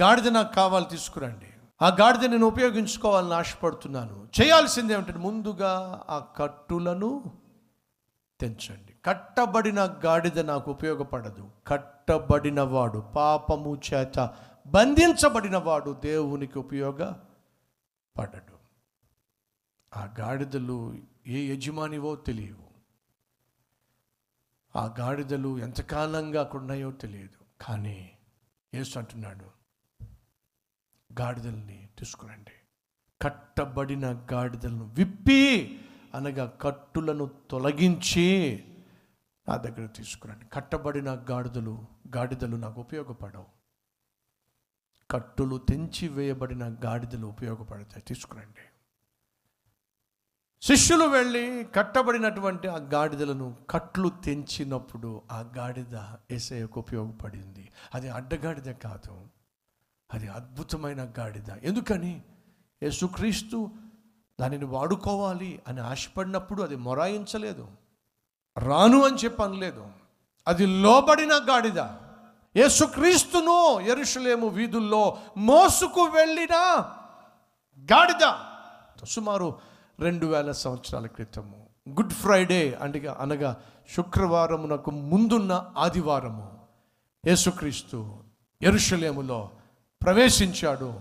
గాడిద నాకు కావాలి తీసుకురండి. ఆ గాడిద నేను ఉపయోగించుకోవాలని ఆశపడుతున్నాను. చేయాల్సింది ఏమిటంటే ముందుగా ఆ కట్టులను తెంచండి. కట్టబడిన గాడిద నాకు ఉపయోగపడదు. కట్టబడిన వాడు పాపము చేత బంధించబడిన వాడు దేవునికి ఉపయోగపడడు. ఆ గాడిదలు ఏ యజమానివో తెలియవు. ఆ గాడిదలు ఎంతకాలంగా అక్కడ ఉన్నాయో తెలియదు. కానీ యేసు అంటున్నాడు గాడిదల్ని తీసుకురండి. కట్టబడిన గాడిదలను విప్పి అనగా కట్టులను తొలగించి నా దగ్గర తీసుకురండి. కట్టబడిన గాడిదలు గాడిదలు నాకు ఉపయోగపడవు. కట్టులు తెంచి వేయబడిన గాడిదలు ఉపయోగపడతాయి. తీసుకురండి. శిష్యులు వెళ్ళి కట్టబడినటువంటి ఆ గాడిదలను కట్లు తెంచినప్పుడు ఆ గాడిద ఏసయ్యకు ఉపయోగపడింది. అది అడ్డగాడిద కాదు. అది అద్భుతమైన గాడిద. ఎందుకని? యేసుక్రీస్తు దానిని వాడుకోవాలి అని ఆశపడినప్పుడు అది మొరాయించలేదు. రాను అని చెప్పి అనలేదు అది లోబడిన గాడిద. యేసుక్రీస్తును ఎరుషులేము వీధుల్లో మోసుకు వెళ్ళిన గాడిద. సుమారు రెండు వేల సంవత్సరాల క్రితము. గుడ్ ఫ్రైడే అంటే అనగా శుక్రవారమునకు ముందున్న ఆదివారము. యేసుక్రీస్తు ఎరుషులేములో ప్రవేశించాడు.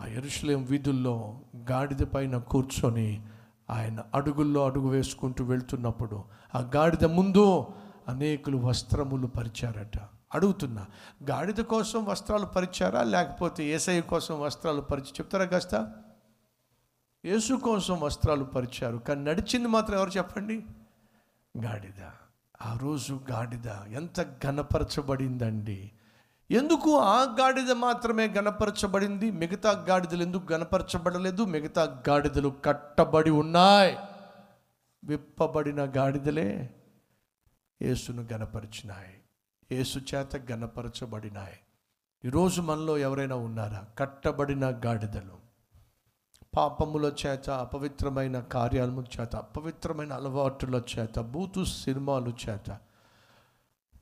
ఆ ఎరుషులేం వీధుల్లో గాడిద పైన కూర్చొని ఆయన అడుగుల్లో అడుగు వేసుకుంటూ వెళ్తున్నప్పుడు ఆ గాడిద ముందు అనేకులు వస్త్రములు పరిచారట. అడుగుతున్నా గాడిద కోసం వస్త్రాలు పరిచారా? లేకపోతే ఏసఐ కోసం వస్త్రాలు పరిచి చెప్తారా కాస్త? యేసు కోసం వస్త్రాలు పరిచారు. కానీ నడిచింది మాత్రం ఎవరు చెప్పండి? గాడిద. ఆ రోజు గాడిద ఎంత ఘనపరచబడిందండి. ఎందుకు ఆ గాడిద మాత్రమే గణపరచబడింది? మిగతా గాడిదలు ఎందుకు గణపరచబడలేదు? మిగతా గాడిదలు కట్టబడి ఉన్నాయి. విప్పబడిన గాడిదలే యేసును గణపరిచినాయి. యేసు చేత గణపరచబడినాయి. ఈరోజు మనలో ఎవరైనా ఉన్నారా? కట్టబడిన గాడిదలు. పాపముల చేత అపవిత్రమైన కార్యాల చేత అపవిత్రమైన అలవాటుల చేత బూతు సినిమాలు చేత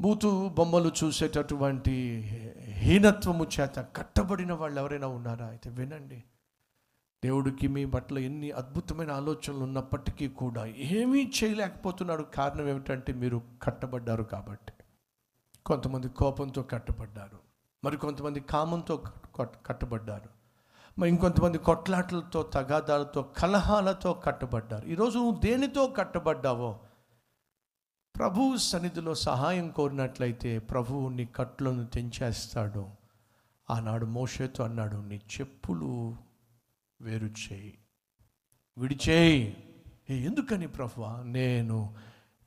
బూతు బొమ్మలు చూసేటటువంటి హీనత్వము చేత కట్టబడిన వాళ్ళు ఎవరైనా ఉన్నారా? అయితే వినండి. దేవుడికి మీ పట్ల ఎన్ని అద్భుతమైన ఆలోచనలు ఉన్నప్పటికీ కూడా ఏమీ చేయలేకపోతున్నాడు కారణం ఏమిటంటే మీరు కట్టబడ్డారు కాబట్టి. కొంతమంది కోపంతో కట్టబడ్డారు. మరి కొంతమంది కామంతో కట్టబడ్డారు. మరి ఇంకొంతమంది కొట్లాటలతో తగాదాలతో కలహాలతో కట్టబడ్డారు. ఈరోజు నువ్వు దేనితో కట్టబడ్డావో ప్రభు సన్నిధిలో సహాయం కోరినట్లయితే ప్రభువు నీ కట్లను తెంచేస్తాడు. ఆనాడు మోషేతో అన్నాడు నీ చెప్పులు వేరు చేయి. విడిచేయి. ఎందుకని ప్రభు నేను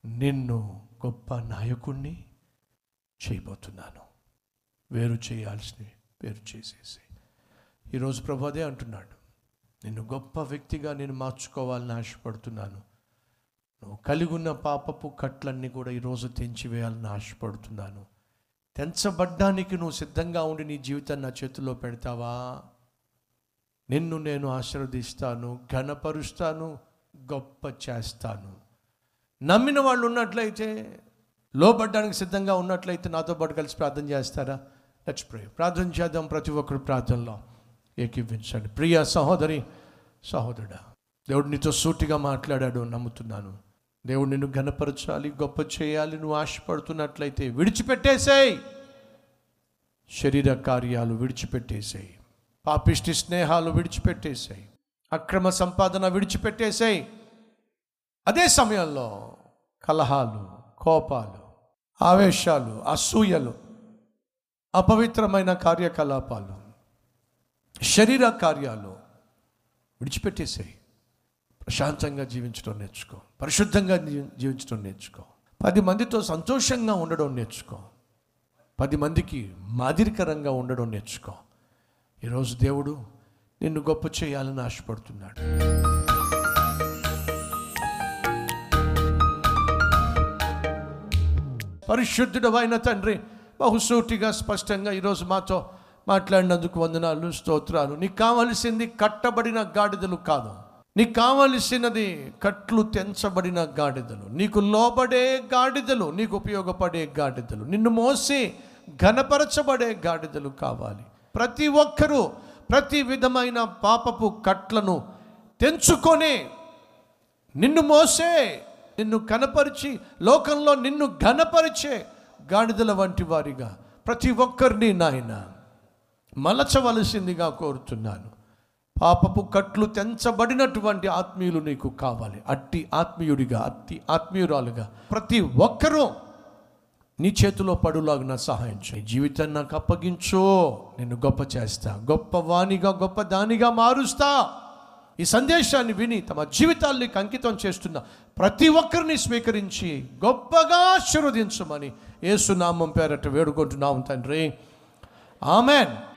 నిన్ను గొప్ప నాయకుణ్ణి చేయబోతున్నాను. వేరు చేయాల్సినవి వేరు చేసేసి. ఈరోజు ప్రభు అదే అంటున్నాడు. నిన్ను గొప్ప వ్యక్తిగా నేను మార్చుకోవాలని ఆశపడుతున్నాను. కలిగున్న పాపపు కట్లన్నీ కూడా ఈరోజు తెంచివేయాలని ఆశపడుతున్నాను. తెంచబడ్డానికి నువ్వు సిద్ధంగా ఉండి నీ జీవితాన్ని నా చేతుల్లో పెడతావా? నిన్ను నేను ఆశీర్వదిస్తాను ఘనపరుస్తాను గొప్ప చేస్తాను. నమ్మిన వాళ్ళు ఉన్నట్లయితే లోబడ్డానికి సిద్ధంగా ఉన్నట్లయితే నాతో పాటు కలిసి ప్రార్థన చేస్తారా? లెట్స్ ప్రే ప్రార్థన చేద్దాం ప్రతి ఒక్కరు ప్రార్థనలో ఏకీవించండి ప్రియ సహోదరి సహోదరుడా దేవుడు నీతో సూటిగా మాట్లాడాడు నమ్ముతున్నాను. దేవుడు నిన్ను ఘనపరచాలి గొప్ప చేయాలి నువ్వు ఆశపడుతున్నట్లయితే విడిచిపెట్టేసేయ్. శరీర కార్యాలు విడిచిపెట్టేసేయి. పాపిష్టి స్నేహాలు విడిచిపెట్టేసేయి. అక్రమ సంపాదన విడిచిపెట్టేసేయి. అదే సమయంలో కలహాలు కోపాలు ఆవేశాలు అసూయలు అపవిత్రమైన కార్యకలాపాలు శరీర కార్యాలు విడిచిపెట్టేసేయి. ప్రశాంతంగా జీవించడం నేర్చుకో. పరిశుద్ధంగా జీవించడం నేర్చుకో. పది మందితో సంతోషంగా ఉండడం నేర్చుకో. పది మందికి మాదిరికరంగా ఉండడం నేర్చుకో. ఈరోజు దేవుడు నిన్ను గొప్ప చేయాలని ఆశపడుతున్నాడు. పరిశుద్ధుడు అయిన తండ్రి బహుసూటిగా స్పష్టంగా ఈరోజు మాతో మాట్లాడినందుకు వందనాలు స్తోత్రాలు. నీకు కావలసింది కట్టబడిన గాడిదలు కాదు. నీకు కావలసినది కట్లు తెంచబడిన గాడిదలు నీకు లోబడే గాడిదలు నీకు ఉపయోగపడే గాడిదలు నిన్ను మోసి ఘనపరచబడే గాడిదలు కావాలి. ప్రతి ఒక్కరూ ప్రతి విధమైన పాపపు కట్లను తెంచుకొని నిన్ను మోసే నిన్ను కనపరిచి లోకంలో నిన్ను ఘనపరిచే గాడిదల వంటి వారిగా ప్రతి ఒక్కరిని నాయన మలచవలసిందిగా కోరుతున్నాను. పాపపు కట్లు తెంచబడినటువంటి ఆత్మీయులు నీకు కావాలి. అట్టి ఆత్మీయుడిగా అట్టి ఆత్మీయురాలుగా ప్రతి ఒక్కరూ నీ చేతిలో పడులాగిన సహాయం చేయి. జీవితాన్ని నాకు అప్పగించో. నేను గొప్ప చేస్తా. గొప్ప వాణిగా గొప్ప దానిగా మారుస్తా. ఈ సందేశాన్ని విని తమ జీవితాల్ని అంకితం చేస్తున్న ప్రతి ఒక్కరిని స్వీకరించి గొప్పగా ఆశీర్వదించమని ఏసునామం పేరట వేడుకుంటున్నాం తండ్రి. ఆమెన్.